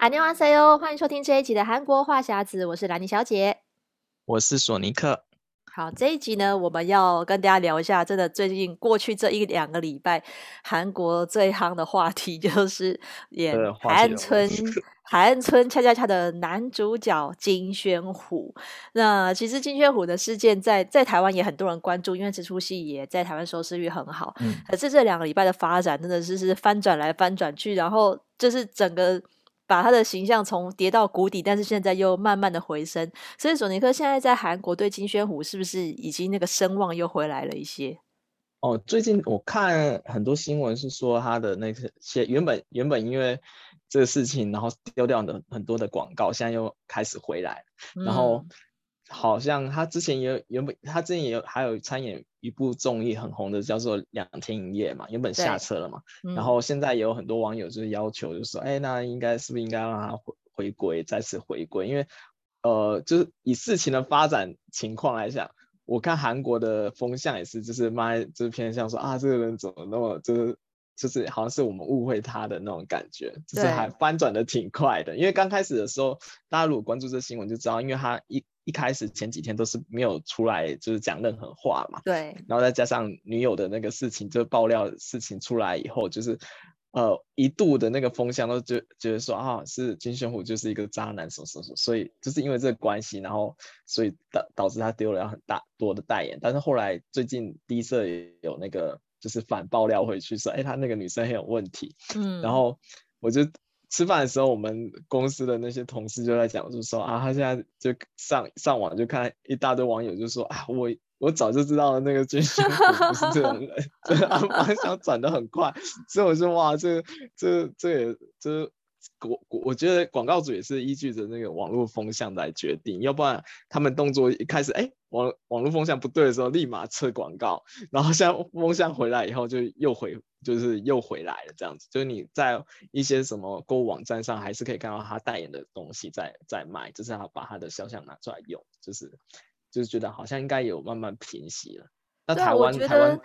안녕하세요，欢迎收听这一集的韩国话匣子，我是兰妮小姐，我是索尼克。好，这一集呢，我们要跟大家聊一下，真的最近过去这一两个礼拜，韩国最夯的话题就是演海岸村海岸村恰恰恰的男主角金宣虎。那其实金宣虎的事件在在台湾也很多人关注，因为这出戏也在台湾收视率很好。嗯，可是这两个礼拜的发展真的是是翻转来翻转去，然后就是整个。 把他的形象从跌到谷底，但是现在又慢慢的回升，所以索尼克现在在韩国对金宣虎是不是已经那个声望又回来了一些？哦，最近我看很多新闻是说他的那些原本原本因为这个事情，然后丢掉的很多的广告，现在又开始回来，嗯、然后。好像他之前也有原本他之前也有还有参演一部综艺很红的，叫做《两天一夜》嘛，原本下车了嘛，嗯、然后现在也有很多网友就是要求，就是说，哎，那应该是不是应该让他回回归，再次回归？因为，呃，就是以事情的发展情况来讲，我看韩国的风向也是，就是妈就是偏向说啊，这个人怎么那么就是就是好像是我们误会他的那种感觉，就是还翻转的挺快的。因为刚开始的时候，大家如果关注这新闻就知道，因为他一。一开始前几天都是没有出来，就是讲任何话嘛。对。然后再加上女友的那个事情，就爆料事情出来以后，就是呃一度的那个风向都觉觉得说啊，是金宣虎就是一个渣男什么什么，所以就是因为这个关系，然后所以导导致他丢了很大多的代言。但是后来最近第一次有那个就是反爆料回去说，哎，他那个女生很有问题。嗯。然后我就。吃饭的时候，我们公司的那些同事就在讲，就是说啊，他现在就上上网就看一大堆网友就说啊，我我早就知道了，那个军训不是这种人，就是方向转的很快，所以我说哇，这这这也这。我我觉得广告主也是依据着那个网络风向来决定，要不然他们动作一开始，哎，网网络风向不对的时候，立马撤广告，然后像风向回来以后，就又回，就是又回来了这样子。就是你在一些什么购物网站上，还是可以看到他代言的东西在在卖，就是他把他的肖像拿出来用，就是就是觉得好像应该有慢慢平息了。那台湾台湾。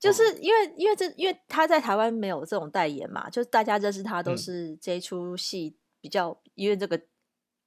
就是因为因为这因为他在台湾没有这种代言嘛，就大家认识他都是这一出戏比较，嗯、因为这个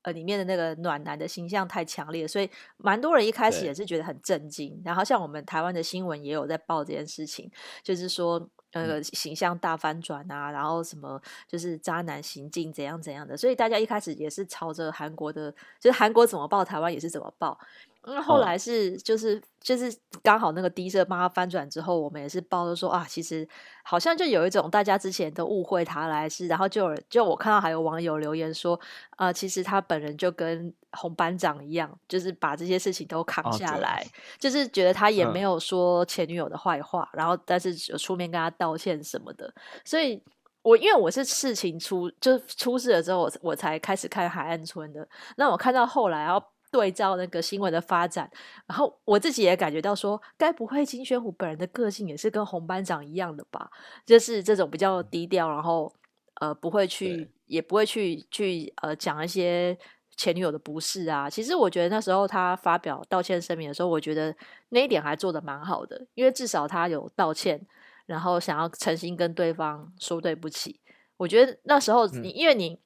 呃里面的那个暖男的形象太强烈，所以蛮多人一开始也是觉得很震惊。然后像我们台湾的新闻也有在报这件事情，就是说那个形象大翻转啊，然后什么就是渣男行径怎样怎样的，所以大家一开始也是朝着韩国的，就是韩国怎么报，台湾也是怎么报。那后来是就是就是刚好那个低色帮他翻转之后，我们也是报的说啊，其实好像就有一种大家之前都误会他来是，然后就有就我看到还有网友留言说啊、呃，其实他本人就跟红班长一样，就是把这些事情都扛下来，就是觉得他也没有说前女友的坏话，然后但是有出面跟他道歉什么的，所以我因为我是事情出就出事了之后，我我才开始看海岸村的，那我看到后来然后。对照那个新闻的发展，然后我自己也感觉到说，该不会金宣虎本人的个性也是跟洪班长一样的吧？就是这种比较低调，然后呃不会去，也不会去去呃讲一些前女友的不是啊。其实我觉得那时候他发表道歉声明的时候，我觉得那一点还做的蛮好的，因为至少他有道歉，然后想要诚心跟对方说对不起。我觉得那时候你，嗯、因为你。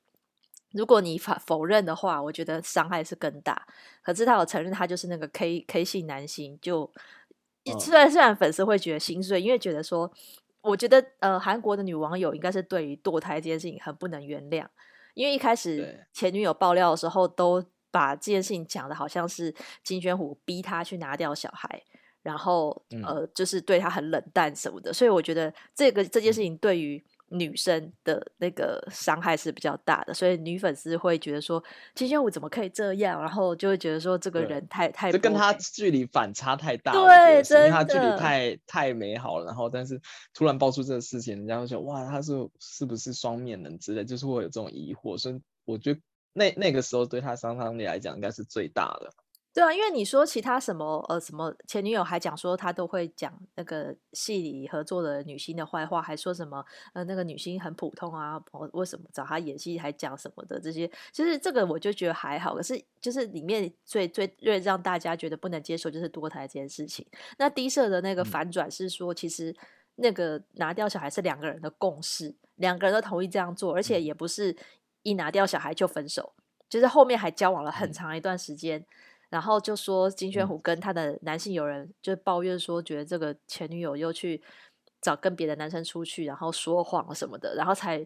如果你否否认的话，我觉得伤害是更大。可是他有承认，他就是那个 K K 系男星。就虽然虽然粉丝会觉得心碎，因为觉得说，我觉得呃，韩国的女网友应该是对于堕胎这件事情很不能原谅。因为一开始前女友爆料的时候，都把这件事情讲的好像是金宣虎逼他去拿掉小孩，然后呃，就是对他很冷淡什么的。所以我觉得这个这件事情对于。女生的那个伤害是比较大的，所以女粉丝会觉得说金宣武怎么可以这样，然后就会觉得说这个人太太就跟他距离反差太大，对，因为他距离太太美好了，然后但是突然爆出这个事情，人家会说哇，他是是不是双面人之类，就是会有这种疑惑，所以我觉得那那个时候对他伤伤力来讲应该是最大的。对啊，因为你说其他什么呃什么前女友还讲说他都会讲那个戏里合作的女星的坏话，还说什么呃那个女星很普通啊，我为什么找她演戏还讲什么的这些，其实这个我就觉得还好。可是就是里面最最最让大家觉得不能接受就是多胎这件事情。那低设的那个反转是说，其实那个拿掉小孩是两个人的共识，两个人都同意这样做，而且也不是。一拿掉小孩就分手，就是后面还交往了很长一段时间。嗯然后就说金宣虎跟他的男性友人就抱怨说，觉得这个前女友又去找跟别的男生出去，然后说谎什么的，然后才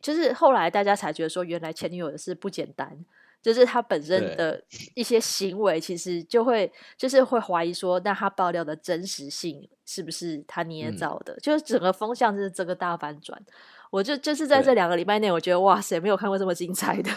就是后来大家才觉得说，原来前女友的事不简单，就是他本身的一些行为，其实就会就是会怀疑说，那他爆料的真实性是不是他捏造的？嗯、就是整个风向就是这个大反转。我就就是在这两个礼拜内，我觉得哇塞，没有看过这么精彩的，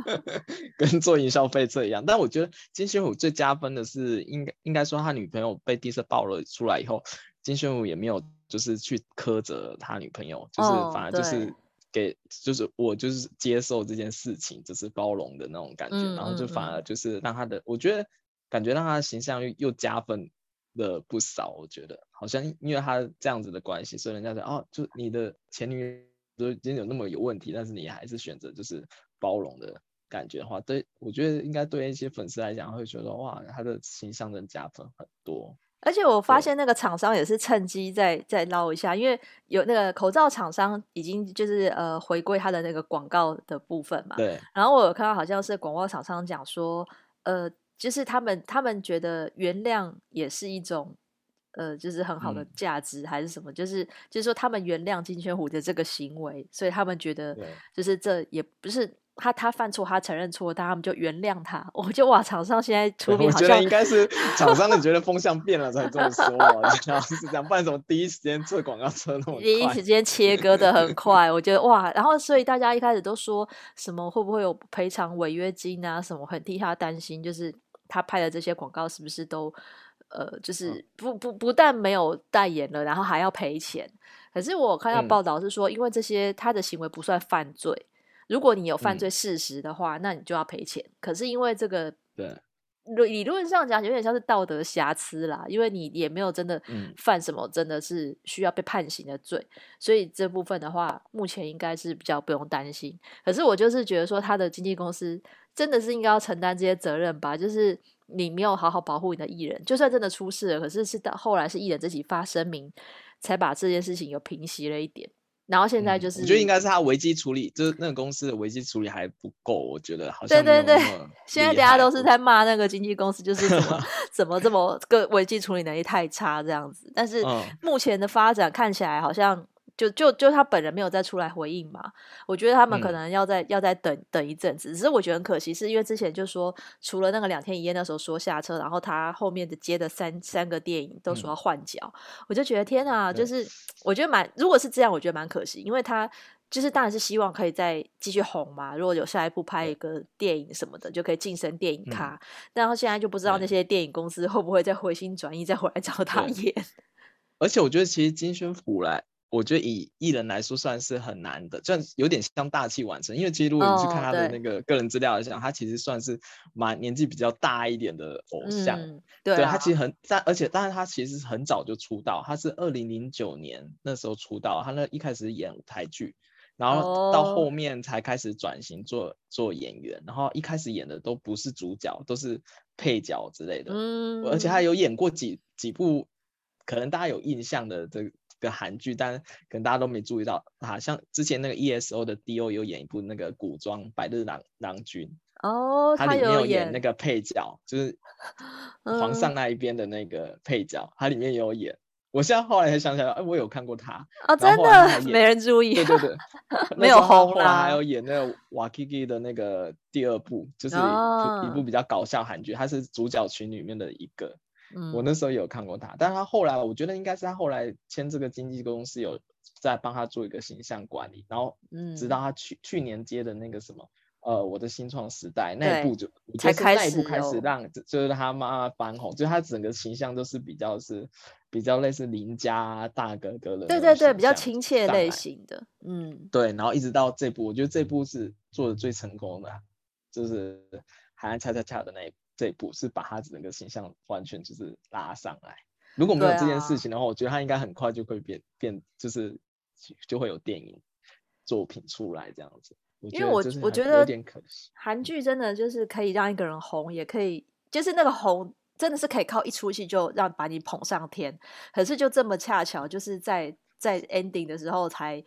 跟做营销费这一样。但我觉得金宣虎最加分的是，应该应该说他女朋友被第一次爆了出来以后，金宣虎也没有就是去苛责他女朋友，就是反而就是给、哦、就是我就是接受这件事情，就是包容的那种感觉，嗯、然后就反而就是让他的，嗯、我觉得感觉让他的形象又又加分了不少。我觉得好像因为他这样子的关系，所以人家说哦，就你的前女。就今天有那么有问题，但是你还是选择就是包容的感觉的话，对，我觉得应该对一些粉丝来讲会觉得哇，他的形象的加分很多。而且我发现那个厂商也是趁机再再捞一下，因为有那个口罩厂商已经就是呃回归他的那个广告的部分嘛。对。然后我有看到好像是广告厂商讲说，呃，就是他们他们觉得原谅也是一种。呃，就是很好的价值还是什么？嗯、就是就是说，他们原谅金圈虎的这个行为，所以他们觉得，就是这也不是他他犯错，他承认错，但他们就原谅他。我就哇，厂商现在出面，我觉得应该是厂商，你觉得风向变了才这么说啊？然后是这样，不然怎么第一时间做广告车那么？第一时间切割的很快，我觉得哇，然后所以大家一开始都说什么会不会有赔偿违约金啊？什么很替他担心，就是他拍的这些广告是不是都？呃，就是不不不但没有代言了，然后还要赔钱。可是我看到报道是说，因为这些他的行为不算犯罪，嗯、如果你有犯罪事实的话，嗯、那你就要赔钱。可是因为这个，对，理论上讲有点像是道德瑕疵啦，因为你也没有真的犯什么，真的是需要被判刑的罪，嗯、所以这部分的话，目前应该是比较不用担心。可是我就是觉得说，他的经纪公司真的是应该要承担这些责任吧，就是。你没有好好保护你的艺人，就算真的出事了，可是是到后来是艺人自己发声明，才把这件事情有平息了一点。然后现在就是，嗯、我觉得应该是他危机处理，就是那个公司的危机处理还不够。我觉得好像对对对，现在大家都是在骂那个经纪公司，就是怎么 怎么这么个危机处理能力太差这样子。但是目前的发展看起来好像。就就就他本人没有再出来回应嘛？我觉得他们可能要再、嗯、要再等等一阵子。只是我觉得很可惜，是因为之前就说除了那个两天一夜那时候说下车，然后他后面的接的三三个电影都说要换角，嗯、我就觉得天啊，就是我觉得蛮如果是这样，我觉得蛮可惜，因为他就是当然是希望可以再继续红嘛。如果有下一部拍一个电影什么的，就可以晋升电影咖。然后、嗯、现在就不知道那些电影公司会不会再回心转意，再回来找他演。而且我觉得其实金宣虎来。我觉得以艺人来说，算是很难的，就有点像大器晚成。因为其实如果你去看他的那个个人资料来讲，哦、他其实算是蛮年纪比较大一点的偶像。嗯、对，啊、对，他其实很但而且，但是他其实很早就出道，他是二零零九年那时候出道，他那一开始演舞台剧，然后到后面才开始转型做做演员，然后一开始演的都不是主角，都是配角之类的。嗯，而且他有演过几几部，可能大家有印象的这个。个韩剧，但可能大家都没注意到，好、啊、像之前那个 ESO 的 D.O 有演一部那个古装《百日郎郎君》哦，他里面有演那个配角，就是 皇上那一边的那个配角，他、嗯、里面也有演。我现在后来才想起来，哎，我有看过他哦，真的没人注意，对对对，没有红啦。还有演那个瓦 Kiki 的那个第二部，就是一部比较搞笑韩剧，他是主角群里面的一个。嗯、我那时候有看过他，但是他后来，我觉得应该是他后来签这个经纪公司有在帮他做一个形象管理，然后直到他去、嗯、去年接的那个什么，呃，我的新创时代那一部就，才开始那一部开始让就是他妈妈翻红，就他整个形象都是比较是比较类似邻家大哥哥的，对对对，比较亲切类型的，嗯，对，然后一直到这部，我觉得这部是做的最成功的，就是海岸恰恰恰的那一部。这一步是把他整个形象完全就是拉上来。如果没有这件事情的话，啊、我觉得他应该很快就会变变，就是就会有电影作品出来这样子。因为我我觉得有点可惜，韩剧真的就是可以让一个人红，也可以就是那个红真的是可以靠一出戏就让把你捧上天。可是就这么恰巧，就是在在 ending 的时候才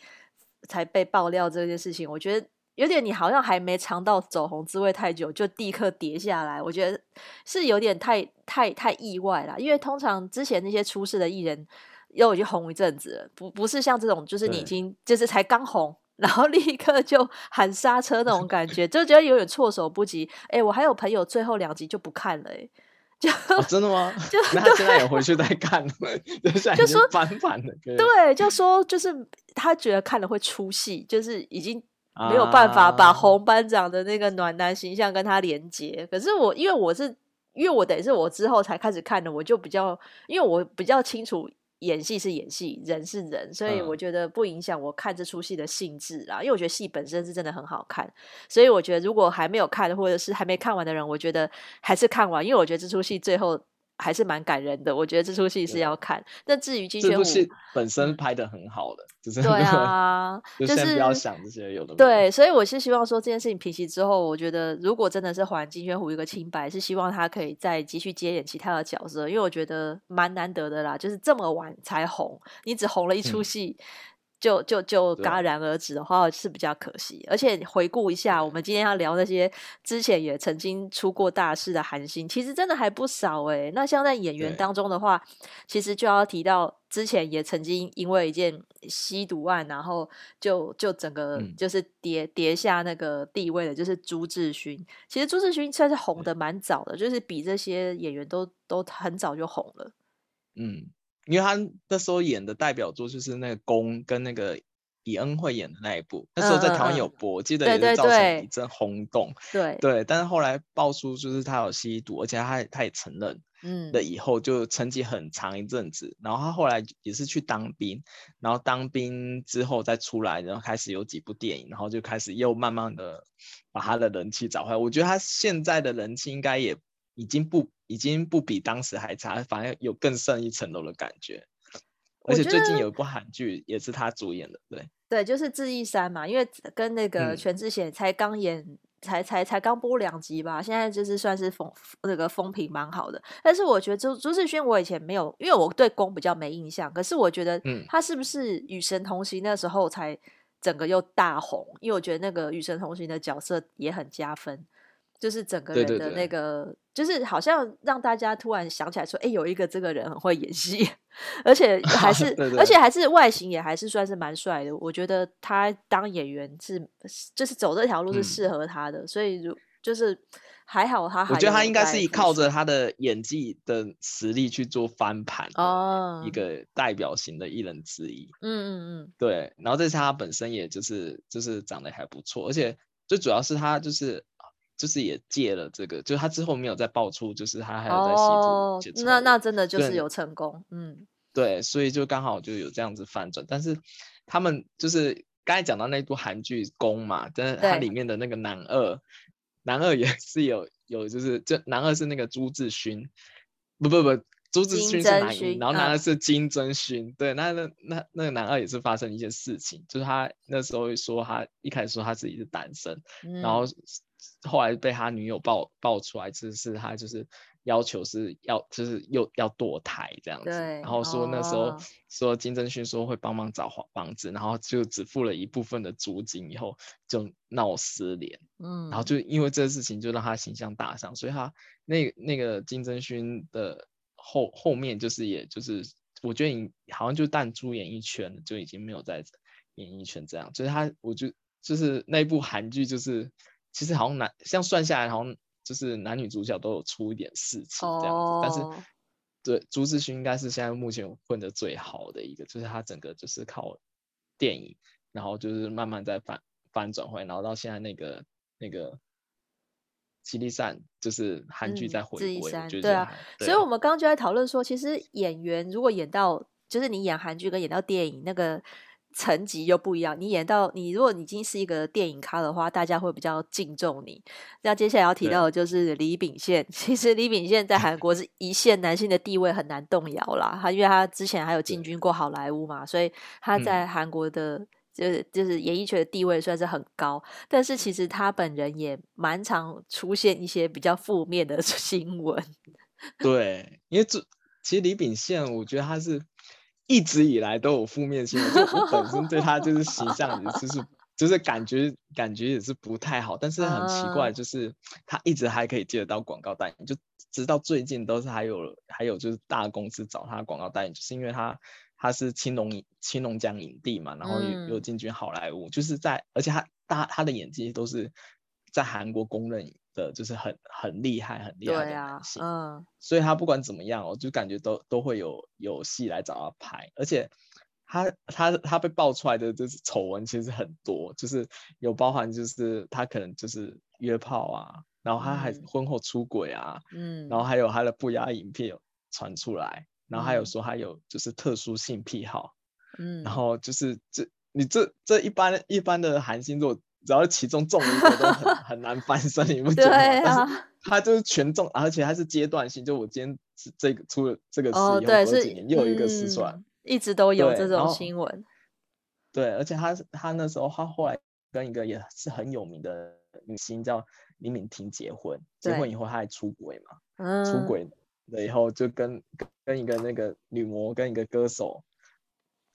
才被爆料这件事情，我觉得。有点你好像还没尝到走红滋味太久，就立刻跌下来，我觉得是有点太太太意外了。因为通常之前那些出事的艺人，又已经红一阵子了，不不是像这种，就是你已经就是才刚红，然后 立刻就喊刹车那种感觉，就觉得有点措手不及。哎、欸，我还有朋友最后两集就不看了、欸，哎。就、哦、真的吗？就那他现在也回去再看了，就说翻版了。对，就说就是他觉得看了会出戏，就是已经没有办法把红班长的那个暖男形象跟他连接。啊、可是我因为我是因为我等于是我之后才开始看的，我就比较因为我比较清楚。演戏是演戏，人是人，所以我觉得不影响我看这出戏的性质啦。嗯、因为我觉得戏本身是真的很好看，所以我觉得如果还没有看或者是还没看完的人，我觉得还是看完，因为我觉得这出戏最后。还是蛮感人的，我觉得这出戏是要看。那至于金宣虎，这出戏本身拍的很好的，就是对啊，就是不要想这些有的。对，所以我是希望说这件事情平息之后，我觉得如果真的是还金宣虎一个清白，是希望他可以再继续接演其他的角色，因为我觉得蛮难得的啦，就是这么晚才红，你只红了一出戏。嗯就就就戛然而止的话是比较可惜，而且回顾一下，我们今天要聊那些之前也曾经出过大事的韩星，其实真的还不少哎。那像在演员当中的话，其实就要提到之前也曾经因为一件吸毒案，然后就就整个就是跌跌下那个地位的，就是朱志勋。其实朱志勋算是红的蛮早的，就是比这些演员都都很早就红了。嗯。因为他那时候演的代表作就是那个《宫》跟那个李恩惠演的那一部，那时候在台湾有播，嗯、我记得也是造成一阵轰动。对对，对，但是后来爆出就是他有吸毒，而且他他也承认，嗯，的以后就沉寂很长一阵子。然后他后来也是去当兵，然后当兵之后再出来，然后开始有几部电影，然后就开始又慢慢的把他的人气找回来。我觉得他现在的人气应该也已经不。已经不比当时还差，反而有更胜一层楼的感觉。而且最近有一部韩剧也是他主演的，对对，就是《智异山》嘛，因为跟那个全智贤才刚演，嗯、才才才刚播两集吧，现在就是算是风那个风评蛮好的。但是我觉得朱朱志勋，我以前没有，因为我对宫比较没印象。可是我觉得，嗯他是不是《与神同行》那时候才整个又大红？因为我觉得那个《与神同行》的角色也很加分。就是整个人的那个，对对对，就是好像让大家突然想起来说，哎、欸，有一个这个人很会演戏，而且 还是，而且还是外形也还是算是蛮帅的。我觉得他当演员是，就是走这条路是适合他的，嗯、所以如就是还好他还。我觉得他应该是靠着他的演技的实力去做翻盘哦，一个代表型的艺人之一。嗯嗯嗯，对。然后这是他本身也就是就是长得还不错，而且最主要是他就是。就是也戒了这个，就他之后没有再爆出，就是他还有在吸毒。那那真的就是有成功，嗯，对，所以就刚好就有这样子反转。但是他们就是刚才讲到那部韩剧《宫》嘛，但是它里面的那个男二，男二也 是有有就是这男二是那个朱智勋，不不不，朱志勋是男一，然后男二是金真勋，对，那那那那个男二也是发生一些事情，就是他那时候说他一开始说他自己是单身，然后。后来被他女友爆爆出来，就是他就是要求是要就是又要堕胎这样子，然后说那时候、哦、说金正勋说会帮忙找房子，然后就只付了一部分的租金，以后就闹失联，嗯，然后就因为这个事情就让他形象大伤，所以他那那个金正勋的后后面就是也就是我觉得你好像就淡出演艺圈就已经没有在演艺圈这样，所以他我就就是那部韩剧就是。其实好像男，像算下来，好像就是男女主角都有出一点事情这样子。Oh. 但是，对朱志勋应该是现在目前混的最好的一个，就是他整个就是靠电影，然后就是慢慢在反反转回来，然后到现在那个那个吉利善，就是韩剧在回归。嗯、对啊，对啊，所以我们刚刚就在讨论说，其实演员如果演到，就是你演韩剧跟演到电影那个。层级又不一样，你演到你，如果你已经是一个电影咖的话，大家会比较敬重你。那接下来要提到的就是李秉宪，其实李秉宪在韩国是一线男性的地位很难动摇啦。他因为他之前还有进军过好莱坞嘛，所以他在韩国的就是就是演艺圈的地位算是很高。但是其实他本人也蛮常出现一些比较负面的 新闻。对，因为这其实李秉宪，我觉得他是。一直以来都有负面新闻，就我本身对他就是形象也就是就就是感觉感觉也是不太好，但是很奇怪，就是他一直还可以接得到广告代言，就直到最近都是还有还有就是大公司找他广告代言，就是因为他他是青龙青龙江影帝嘛，然后又又进军好莱坞，就是在而且他大他的演技都是在韩国公认的，就是很很厉害很厉害的男性，嗯，所以他不管怎么样，我就感觉都都会有有戏来找他拍，而且。他他他被爆出来的就是丑闻，其实很多，就是有包含就是他可能就是约炮啊，然后他还婚后出轨啊，嗯，然后还有他的不雅影片传出来，然后还有说他有就是特殊性癖好，嗯，然后就是这你这这一般一般的韩星，如果只要其中中一个都很 很难翻身，你不觉得吗？对啊，他就是全中，而且他是阶段性，就我今天这个出了这个事以后，过几年又一个事出来。一直都有这种新闻，对，而且他他那时候他后来跟一个也是很有名的女星叫李敏婷结婚，结婚以后他还出轨嘛，嗯、出轨了以后就跟跟一个那个女模跟一个歌手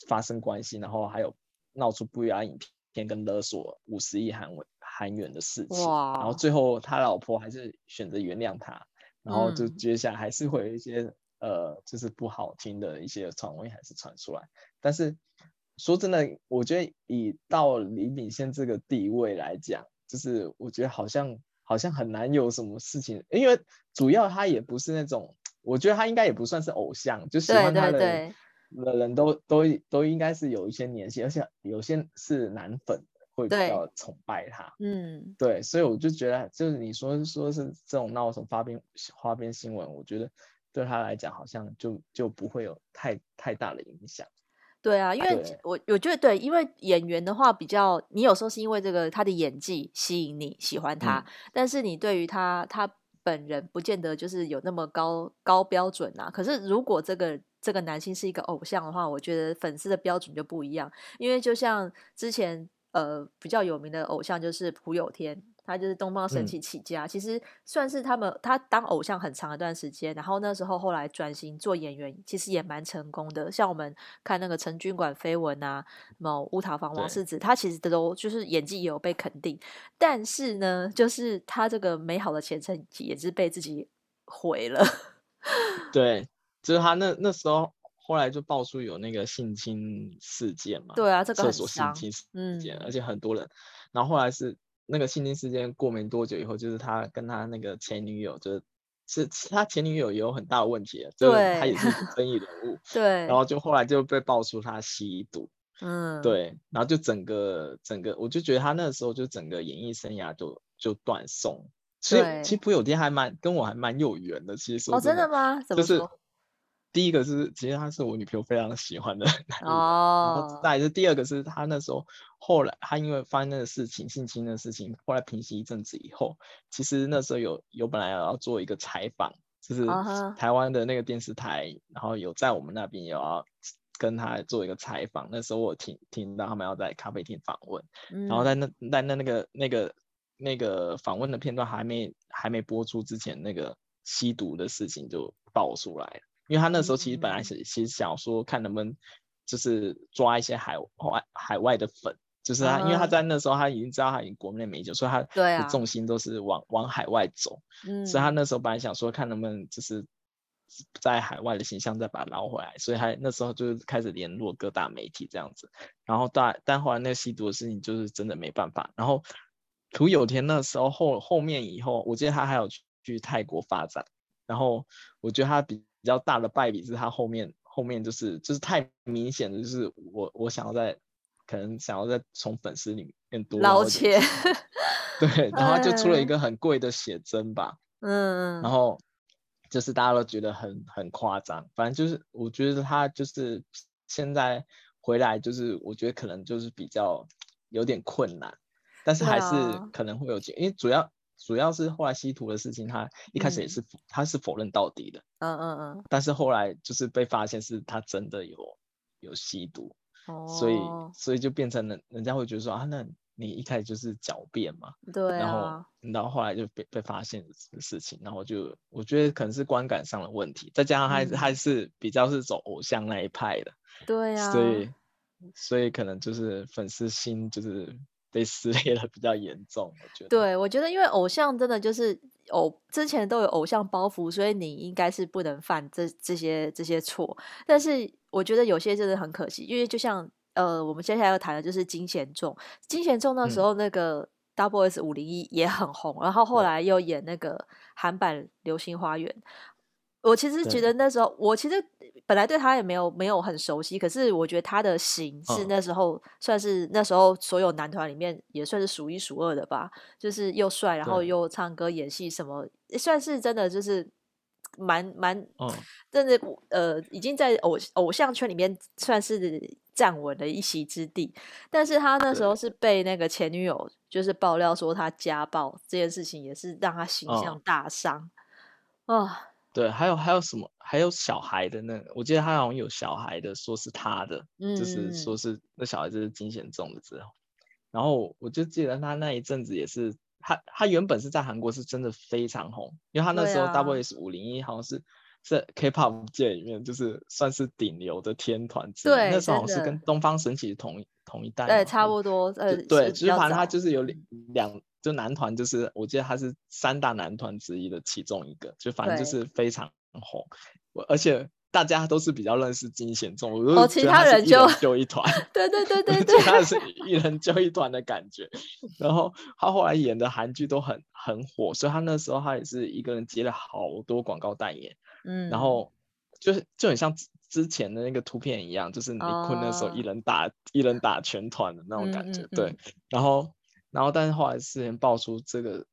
发生关系，然后还有闹出不雅影片跟勒索五十亿韩韩元的事情，然后最后他老婆还是选择原谅他，然后就接下来还是会有一些。呃，就是不好听的一些传闻还是传出来，但是说真的，我觉得以到李秉宪这个地位来讲，就是我觉得好像好像很难有什么事情，因为主要他也不是那种，我觉得他应该也不算是偶像，就喜欢他的人，的人都都都应该是有一些年纪，而且有些是男粉会比较崇拜他，嗯，对，所以我就觉得，就是你说说是这种闹什么花边花边新闻，我觉得。对他来讲，好像就就不会有太太大的影响。对啊，因为我我觉得对，因为演员的话比较，你有时候是因为这个他的演技吸引你喜欢他，嗯、但是你对于他他本人不见得就是有那么高高标准啊。可是如果这个这个男星是一个偶像的话，我觉得粉丝的标准就不一样。因为就像之前呃比较有名的偶像就是朴有天。他就是东方神起起家，嗯、其实算是他们他当偶像很长一段时间，然后那时候后来转型做演员，其实也蛮成功的。像我们看那个陈军馆绯闻啊，什么乌塔房王世子，他其实都就是演技也有被肯定，但是呢，就是他这个美好的前程也是被自己毁了。对，就是他那那时候后来就爆出有那个性侵事件嘛，对啊，这个厕所性侵事件，嗯、而且很多人，然后后来是。那个性侵事件过没多久以后，就是他跟他那个前女友，就是是他前女友也有很大的问题，对，就是他也是争议人物，对，然后就后来就被爆出他吸毒，嗯，对，然后就整个整个，我就觉得他那时候就整个演艺生涯就就断送，其实其实朴有天还蛮跟我还蛮有缘的，其实说真的，哦，真的吗？怎么说？就是第一个是，其实他是我女朋友非常喜欢的男 哦。再来是第二个是他那时候后来他因为发生那个事情性侵的事情，后来平息一阵子以后，其实那时候有有本来要做一个采访，就是台湾的那个电视台，然后有在我们那边有要跟他做一个采访。那时候我听听到他们要在咖啡厅访问，然后在那在那那个那个那个访问的片段还没还没播出之前，那个吸毒的事情就爆出来了。因为他那时候其实本来是其实想说看能不能就是抓一些海外海外的粉，就是他，因为他在那时候他已经知道他已经国内没救，所以他的重心都是往往海外走，所以他那时候本来想说看能不能就是在海外的形象再把他捞回来，所以他那时候就是开始联络各大媒体这样子，然后但但后来那个吸毒的事情就是真的没办法，然后涂有田那时候后后面以后，我记得他还有去，去泰国发展，然后我觉得他比。比较大的败笔是他后面后面就是就是太明显的，就是我我想要在可能想要再从粉丝里面多捞钱，对，然后就出了一个很贵的写真吧，嗯，然后就是大家都觉得很很夸张，反正就是我觉得他就是现在回来就是我觉得可能就是比较有点困难，但是还是可能会有钱，因为主要。主要是后来吸毒的事情，他一开始也是、嗯、他是否认到底的，嗯嗯嗯，但是后来就是被发现是他真的有有吸毒，哦，所以所以就变成了人家会觉得说啊，那你一开始就是狡辩嘛，对、啊，然后然后后来就被被发现的事情，然后就我觉得可能是观感上的问题，再加上他还是比较是走偶像那一派的，对啊，所以所以可能就是粉丝心就是被撕裂的比较严重。我觉得，对，我觉得因为偶像真的就是偶之前都有偶像包袱，所以你应该是不能犯这这些这些错。但是我觉得有些真的很可惜，因为就像呃，我们接下来要谈的就是金贤重，金贤重那时候那个 Double S 五零一也很红，嗯，然后后来又演那个韩版《流星花园》。我其实觉得那时候，我其实本来对他也没有没有很熟悉，可是我觉得他的型是那时候算是那时候所有男团里面也算是数一数二的吧，就是又帅，然后又唱歌演戏什么，算是真的就是蛮蛮，真的呃，已经在偶偶像圈里面算是站稳了一席之地。但是他那时候是被那个前女友就是爆料说他家暴这件事情，也是让他形象大伤。啊。对，还有还有什么？还有小孩的那个，我记得他好像有小孩的，说是他的，嗯、就是说是那小孩就是金贤重的之后，然后我就记得他那一阵子也是，他他原本是在韩国是真的非常红，因为他那时候 Double S 五零一好像是在 K-pop 界里面就是算是顶流的天团之一，对，那时候好像是跟东方神起同同一代，对，差不多，呃，对，其实反正他就是有两两。就男团就是，我记得他是三大男团之一的其中一个，就反正就是非常红，而且大家都是比较认识金贤重，我就觉得他人就就一团，对对对对对，他是一人就一团的感觉。然后他后来演的韩剧都很很火，所以他那时候他也是一个人接了好多广告代言，嗯，然后就是就很像之前的那个图片一样，就是你坤那时候一人打、哦、一人打全团的那种感觉，嗯嗯嗯对，然后。然后，但是后来事情爆出这个，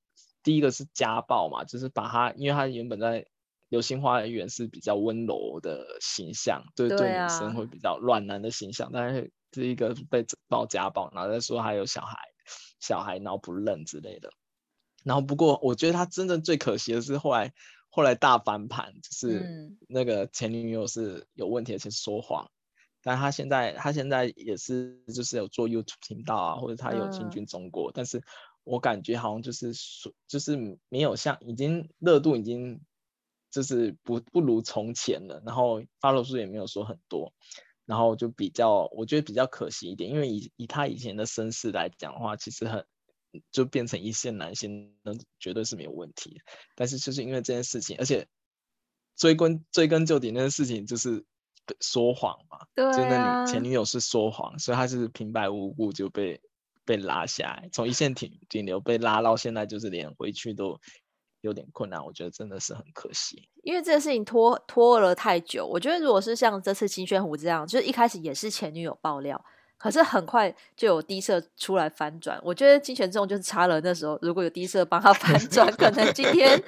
第一个是家暴嘛，就是把他，因为他原本在《流星花园》是比较温柔的形象，对对，女生会比较暖男的形象，但是是一个被爆家暴，然后再说还有小孩，小孩然后不认之类的。然后不过，我觉得他真正最可惜的是后来后来大翻盘，就是那个前女友是有问题而且说谎。但他现在，他现在也是，就是有做 YouTube 频道啊，或者他有进军中国，嗯，但是我感觉好像就是说，就是没有像已经热度已经就是不不如从前了，然后 follow 数也没有说很多，然后就比较，我觉得比较可惜一点，因为以以他以前的身世来讲的话，其实很就变成一线男星，那绝对是没有问题，但是就是因为这件事情，而且追根追根究底那件事情就是。说谎嘛，对啊，就那女前女友是说谎，所以他是平白无故就被被拉下来，从一线顶顶流被拉到现在，就是连回去都有点困难。我觉得真的是很可惜，因为这个事情拖拖了太久。我觉得如果是像这次金宣虎这样，就是一开始也是前女友爆料。可是很快就有低射出来翻转，我觉得金贤重就是差了那时候，如果有低射帮他 翻转，可能今天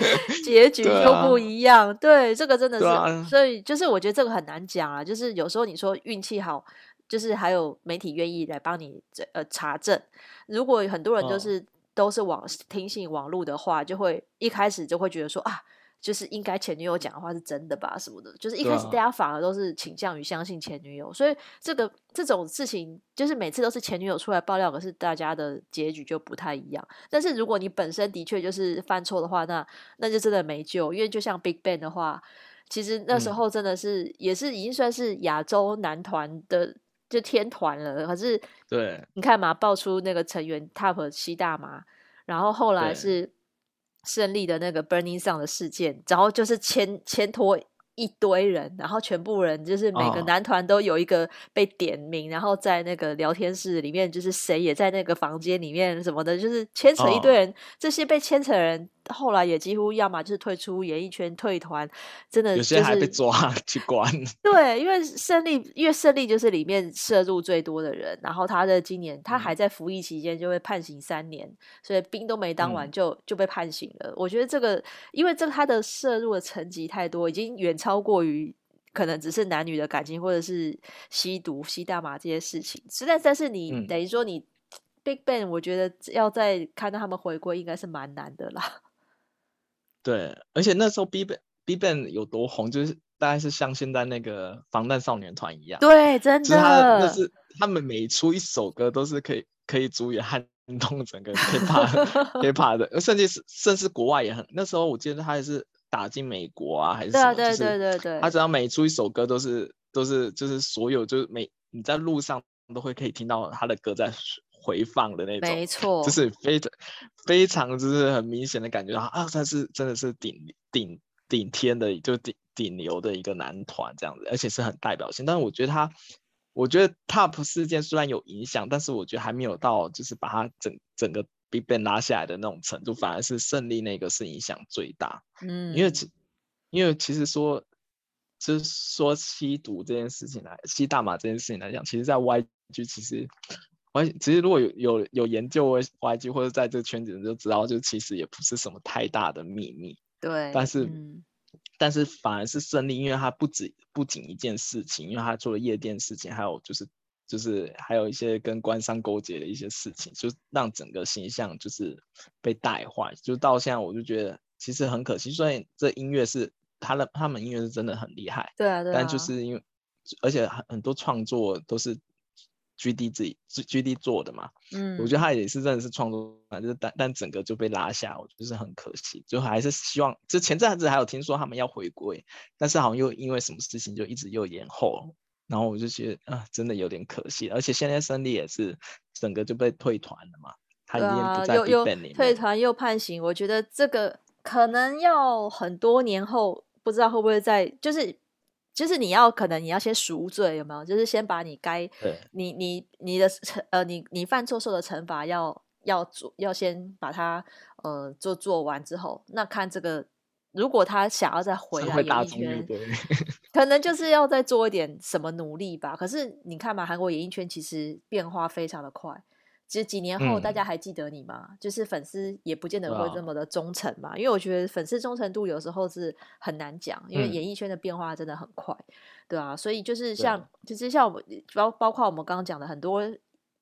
结局就不一样。对，啊、对，这个真的是、啊，所以就是我觉得这个很难讲啊。就是有时候你说运气好，就是还有媒体愿意来帮你呃查证。如果很多人就是、哦、都是网听信网络的话，就会一开始就会觉得说啊。就是应该前女友讲的话是真的吧，什么的，就是一开始大家反而都是倾向于相信前女友，所以这个这种事情就是每次都是前女友出来爆料，可是大家的结局就不太一样。但是如果你本身的确就是犯错的话，那那就真的没救，因为就像 BigBang 的话，其实那时候真的是、嗯、也是已经算是亚洲男团的就天团了，可是对，你看嘛，爆出那个成员 TOP 吸大麻，然后后来是。胜利的那个 Burning Sun 的事件，然后就是牵牵拖一堆人，然后全部人就是每个男团都有一个被点名，oh. 然后在那个聊天室里面，就是谁也在那个房间里面什么的，就是牵扯一堆人，oh. 这些被牵扯的人。后来也几乎要么就是退出演艺圈、退团，真的、就是、有些还被抓去关。对，因为胜利，因为胜利就是里面涉入最多的人，然后他的今年他还在服役期间就会判刑三年，嗯、所以兵都没当完就、嗯、就被判刑了。我觉得这个，因为这他的涉入的层级太多，已经远超过于可能只是男女的感情，或者是吸毒、吸大麻这些事情。实在，但是你、嗯、等于说你 BigBang，我觉得要再看到他们回归，应该是蛮难的啦。对，而且那时候 BigBang BigBang 有多红，就是大概是像现在那个防弹少年团一样。对，真的。就是他那是他们每出一首歌都是可以可以足以撼动整个 Hip-Hop Hip-Hop 的，甚至是甚至国外也很。那时候我记得他也是打进美国啊，还是什么？对对对对对。他只要每出一首歌都是都是就是所有就是每你在路上都会可以听到他的歌在。回放的那种，没错，就是非常非常就是很明显的感觉到啊，他是真的是顶顶顶天的，就顶顶流的一个男团这样子，而且是很代表性。但是我觉得他，我觉得 TOP 事件虽然有影响，但是我觉得还没有到就是把他整整个 BigBang 拉下来的那种程度，反而是胜利那个是影响最大。嗯，因为其因为其实说。就是说吸毒这件事情来，吸大麻这件事情来讲，其实，在 YG 其实，Y 其实如果有有有研究 YG 或者在这个圈子人就知道，就其实也不是什么太大的秘密。对。但是，嗯、但是反而是胜利，因为他不止不仅一件事情，因为他做了夜店事情，还有就是就是还有一些跟官商勾结的一些事情，就让整个形象就是被带坏。就到现在，我就觉得其实很可惜，虽然这音乐是。他的他们音乐是真的很厉害，对啊，对啊，但就是因为，而且很很多创作都是 G D 自己 G D 做的嘛，嗯，我觉得他也是真的是创作，就是但但整个就被拉下，我觉得是很可惜，就还是希望，就前阵子还有听说他们要回归，但是好像又因为什么事情就一直又延后，然后我就觉得啊，真的有点可惜，而且现在胜利也是整个就被退团了嘛，他已经不在面，退团又判刑，我觉得这个可能要很多年后。不知道会不会在，就是就是你要可能你要先赎罪，有没有？就是先把你该你你你的惩呃你你犯错受的惩罚要要做要先把它呃做做完之后，那看这个如果他想要再回来演艺圈，可能就是要再做一点什么努力吧。可是你看嘛，韩国演艺圈其实变化非常的快。其实几年后，大家还记得你吗？嗯、就是粉丝也不见得会这么的忠诚嘛。因为我觉得粉丝忠诚度有时候是很难讲，因为演艺圈的变化真的很快，嗯、对啊。所以就是像，其实像我们包包括我们刚刚讲的很多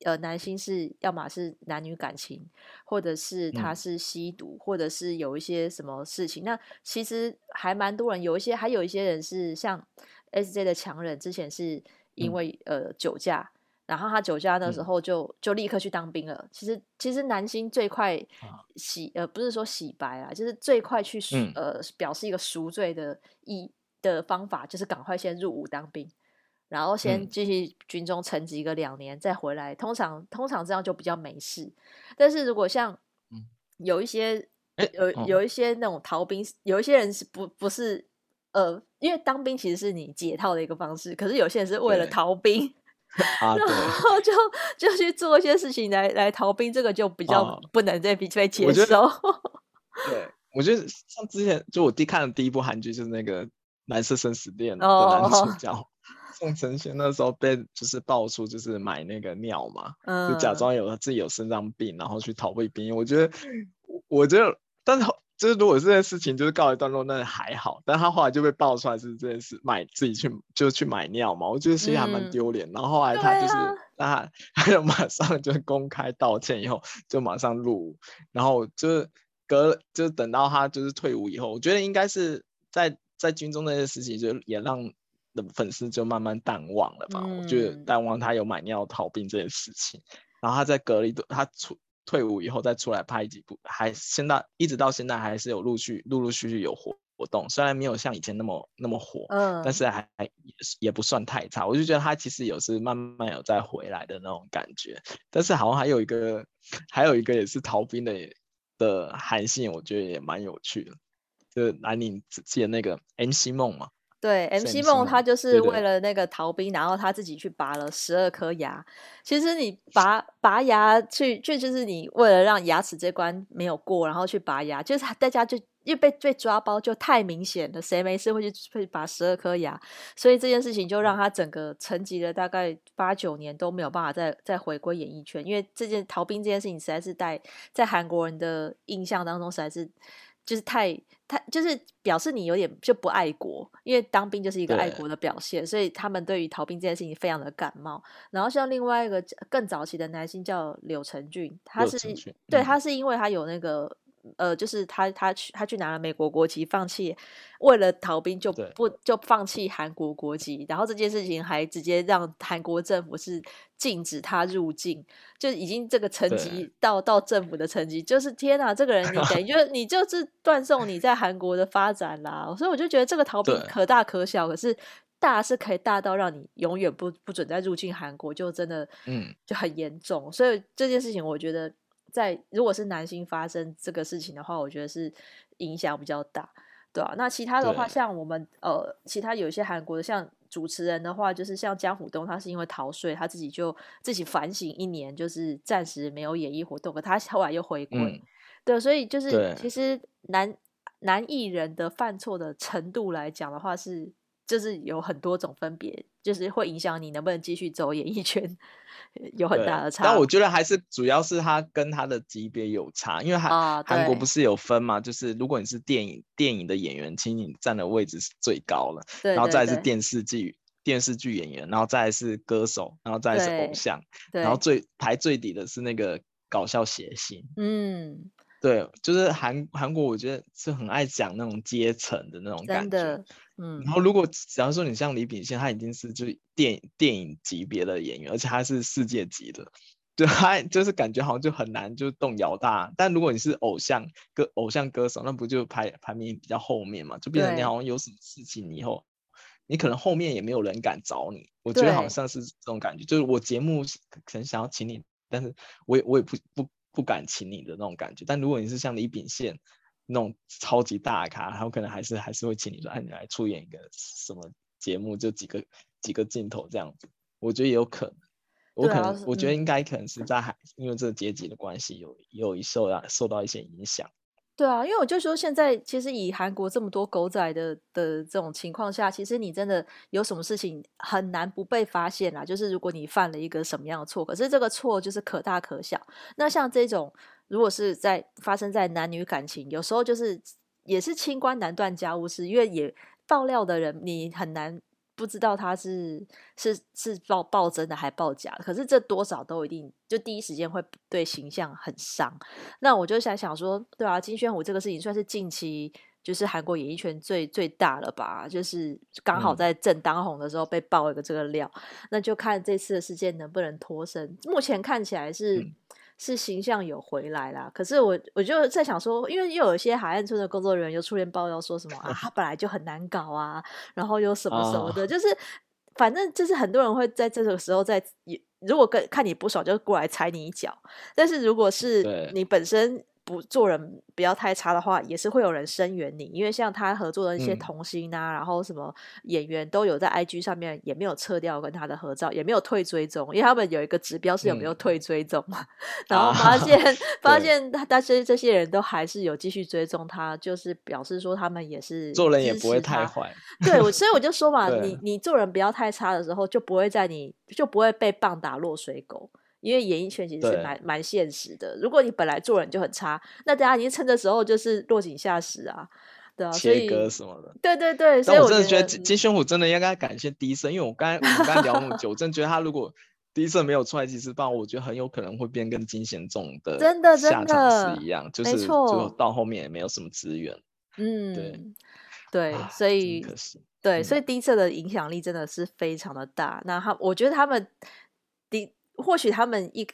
呃男星是，要么是男女感情，或者是他是吸毒，嗯、或者是有一些什么事情。那其实还蛮多人，有一些还有一些人是像 SJ 的强人，之前是因为、嗯、呃酒驾。然后他酒驾的时候就、嗯、就立刻去当兵了。其实其实男星最快洗、啊、呃不是说洗白啊，就是最快去、嗯、呃表示一个赎罪的意的方法，就是赶快先入伍当兵，然后先继续军中沉寂个两年、嗯、再回来。通常通常这样就比较没事。但是如果像有一些、嗯、有有一些那种逃兵，有一些人是不不是呃，因为当兵其实是你解套的一个方式，可是有些人是为了逃兵。啊、然后就就去做一些事情来来逃兵，这个就比较不能再被被接受。啊、对，我觉得像之前就我弟看的第一部韩剧就是那个《蓝色生死恋》的男主 角、哦、宋承宪，那时候被就是爆出就是买那个尿嘛，嗯、就假装有自己有肾脏病，然后去逃避兵役。我觉得，我觉得，但是。就是如果这件事情就是告一段落，那还好。但他后来就被爆出来是这件事，买自己去就去买尿嘛，我觉得其实还蛮丢脸。嗯、然后后来他就是，那、啊、他就马上就公开道歉，以后就马上入伍。然后就是隔，就等到他就是退伍以后，我觉得应该是在在军中那些事情，就也让的粉丝就慢慢淡忘了吧。嗯、我觉得淡忘他有买尿逃兵这件事情。然后他在隔了一段，他出。退伍以后再出来拍几部，还现在一直到现在还是有陆续陆陆续续有活活动，虽然没有像以前那么那么火，嗯，但是还也也不算太差。我就觉得他其实有是慢慢有再回来的那种感觉。但是好像还有一个还有一个也是逃兵的的韩信，我觉得也蛮有趣的，就是南宁之前那个 MC 梦嘛。对，MC 梦他就是为了那个逃兵，然后他自己去拔了十二颗牙。其实你拔拔牙去，去就是你为了让牙齿这关没有过，然后去拔牙，就是大家就因为被被抓包就太明显了，谁没事会去会拔十二颗牙？所以这件事情就让他整个沉寂了大概八九年都没有办法再再回归演艺圈，因为这件逃兵这件事情实在是在在韩国人的印象当中实在是。就是太太就是表示你有点就不爱国，因为当兵就是一个爱国的表现，所以他们对于逃兵这件事情非常的感冒。然后像另外一个更早期的男性叫柳成俊，他是对他是因为他有那个。呃，就是他，他去，他去拿了美国国籍，放弃为了逃兵就不就放弃韩国国籍，然后这件事情还直接让韩国政府是禁止他入境，就已经这个层级到到政府的层级，就是天哪，这个人你等于 就你就是断送你在韩国的发展啦，所以我就觉得这个逃兵可大可小，可是大是可以大到让你永远不不准再入境韩国，就真的嗯。就很严重。所以这件事情，我觉得在如果是男性发生这个事情的话，我觉得是影响比较大，对啊，那其他的话，像我们呃，其他有一些韩国的，像主持人的话，就是像江虎东，他是因为逃税，他自己就自己反省一年，就是暂时没有演艺活动，可他后来又回归。嗯、对，所以就是其实男男艺人的犯错的程度来讲的话是。就是有很多种分别，就是会影响你能不能继续走演艺圈，有很大的差。但我觉得还是主要是他跟他的级别有差，因为韩、哦、韩国不是有分嘛？就是如果你是电影电影的演员，请你站的位置是最高了，对对对，然后再是电视剧电视剧演员，然后再是歌手，然后再是偶像，然后最排最底的是那个搞笑谐星。嗯。对，就是韩韩国，我觉得是很爱讲那种阶层的那种感觉，嗯。然后如果假如说你像李秉宪，他已经是就是电影电影级别的演员，而且他是世界级的，就他就是感觉好像就很难就动摇大。但如果你是偶像歌偶像歌手，那不就排排名比较后面嘛？就变成你好像有什么事情以后，你可能后面也没有人敢找你。我觉得好像是这种感觉，就是我节目可能想要请你，但是我也我也不不。不敢请你的那种感觉，但如果你是像李秉宪那种超级大咖，他有可能还是还是会请你说，哎，你来出演一个什么节目，就几个几个镜头这样子，我觉得也有可能。我可能、啊、我觉得应该可能是在还因为这个阶级的关系，有有一受到受到一些影响。对啊，因为我就说，现在其实以韩国这么多狗仔的的这种情况下，其实你真的有什么事情很难不被发现啦。就是如果你犯了一个什么样的错，可是这个错就是可大可小。那像这种，如果是在发生在男女感情，有时候就是也是清官难断家务事，因为也爆料的人你很难。不知道他是是是报报真的还报假的，可是这多少都一定就第一时间会对形象很伤。那我就想想说，对啊，金宣虎这个事情算是近期就是韩国演艺圈最最大了吧？就是刚好在正当红的时候被爆一个这个料，嗯、那就看这次的事件能不能脱身。目前看起来是。嗯是形象有回来啦，可是我我就在想说，因为又有一些海岸村的工作人员又出现爆料说什么啊，他本来就很难搞啊，然后又什么什么的，哦、就是反正就是很多人会在这个时候在，如果跟看你不爽就过来踩你一脚，但是如果是你本身。不做人不要太差的话，也是会有人声援你，因为像他合作的一些童星啊，嗯、然后什么演员都有在 IG 上面也没有撤掉跟他的合照，也没有退追踪，因为他们有一个指标是有没有退追踪嘛，嗯、然后发现、啊、发现但是这些人都还是有继续追踪他，就是表示说他们也是做人也不会太坏，对，我所以我就说嘛，你你做人不要太差的时候，就不会在你就不会被棒打落水狗。因为演艺圈其实是蛮蛮现实的，如果你本来做人就很差，那大家已经趁着时候就是落井下石啊，对啊，切割什么的，对对对。但我真的觉得金宣虎真的应该感谢 D 社，因为我刚才我们刚才聊那么久，我真的觉得他如果 D 社没有出来及时报，我觉得很有可能会变跟金贤重的真的下场是一样，就是最后到后面也没有什么资源。嗯，对对，啊、所以对，所以 D 社的影响力真的是非常的大。那他，我觉得他们。或许他们一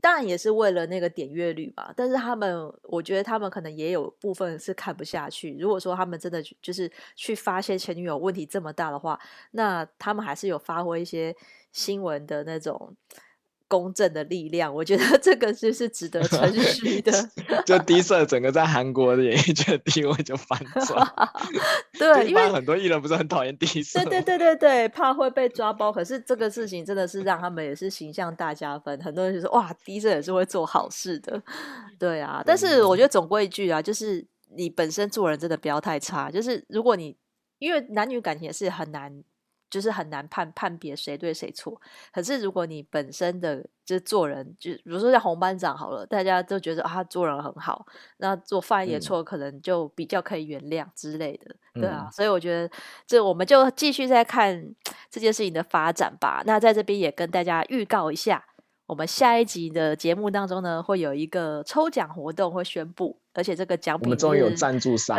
当然也是为了那个点阅率吧，但是他们，我觉得他们可能也有部分是看不下去。如果说他们真的就是去发现前女友问题这么大的话，那他们还是有发挥一些新闻的那种。公正的力量，我觉得这个就是值得称 许的。就 D 社整个在韩国的演艺圈地位就反转。对，因为很多艺人不是很讨厌 D 社。对对对对对，怕会被抓包。可是这个事情真的是让他们也是形象大加分。很多人就说哇，D 社也是会做好事的。对啊，但是我觉得总归一句啊，就是你本身做人真的不要太差。就是如果你因为男女感情也是很难。就是很难判判别谁对谁错。可是如果你本身的就是做人，就比如说像红班长好了，大家都觉得啊他做人很好，那做犯一点错可能就比较可以原谅之类的，嗯、对啊。所以我觉得这我们就继续再看这件事情的发展吧。那在这边也跟大家预告一下，我们下一集的节目当中呢，会有一个抽奖活动会宣布。而且这个奖品我们终于有赞助商，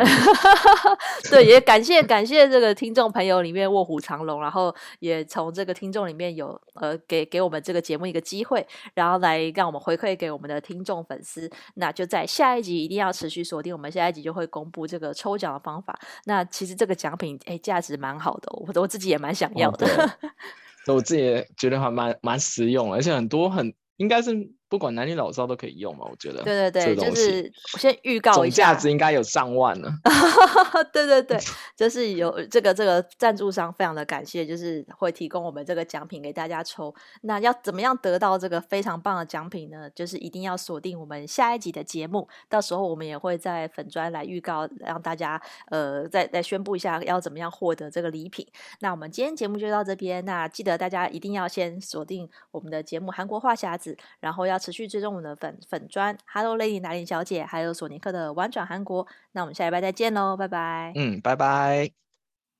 对，也感谢感谢这个听众朋友里面卧虎藏龙，然后也从这个听众里面有呃给给我们这个节目一个机会，然后来让我们回馈给我们的听众粉丝。那就在下一集一定要持续锁定，我们下一集就会公布这个抽奖的方法。那其实这个奖品哎价值蛮好的，我我自己也蛮想要的。哦、我自己也觉得还蛮蛮实用，而且很多很应该是。不管男女老少都可以用嘛，我觉得。对对对，就是我先预告一下，总价值应该有上万呢。对对对，就是有这个这个赞助商非常的感谢，就是会提供我们这个奖品给大家抽。那要怎么样得到这个非常棒的奖品呢？就是一定要锁定我们下一集的节目，到时候我们也会在粉砖来预告，让大家呃再再宣布一下要怎么样获得这个礼品。那我们今天节目就到这边，那记得大家一定要先锁定我们的节目《韩国话匣子》，然后要。持续追踪我们的粉粉砖，Hello Lady 拿林小姐，还有索尼克的玩转韩国。那我们下礼拜再见喽，拜拜。嗯，拜拜。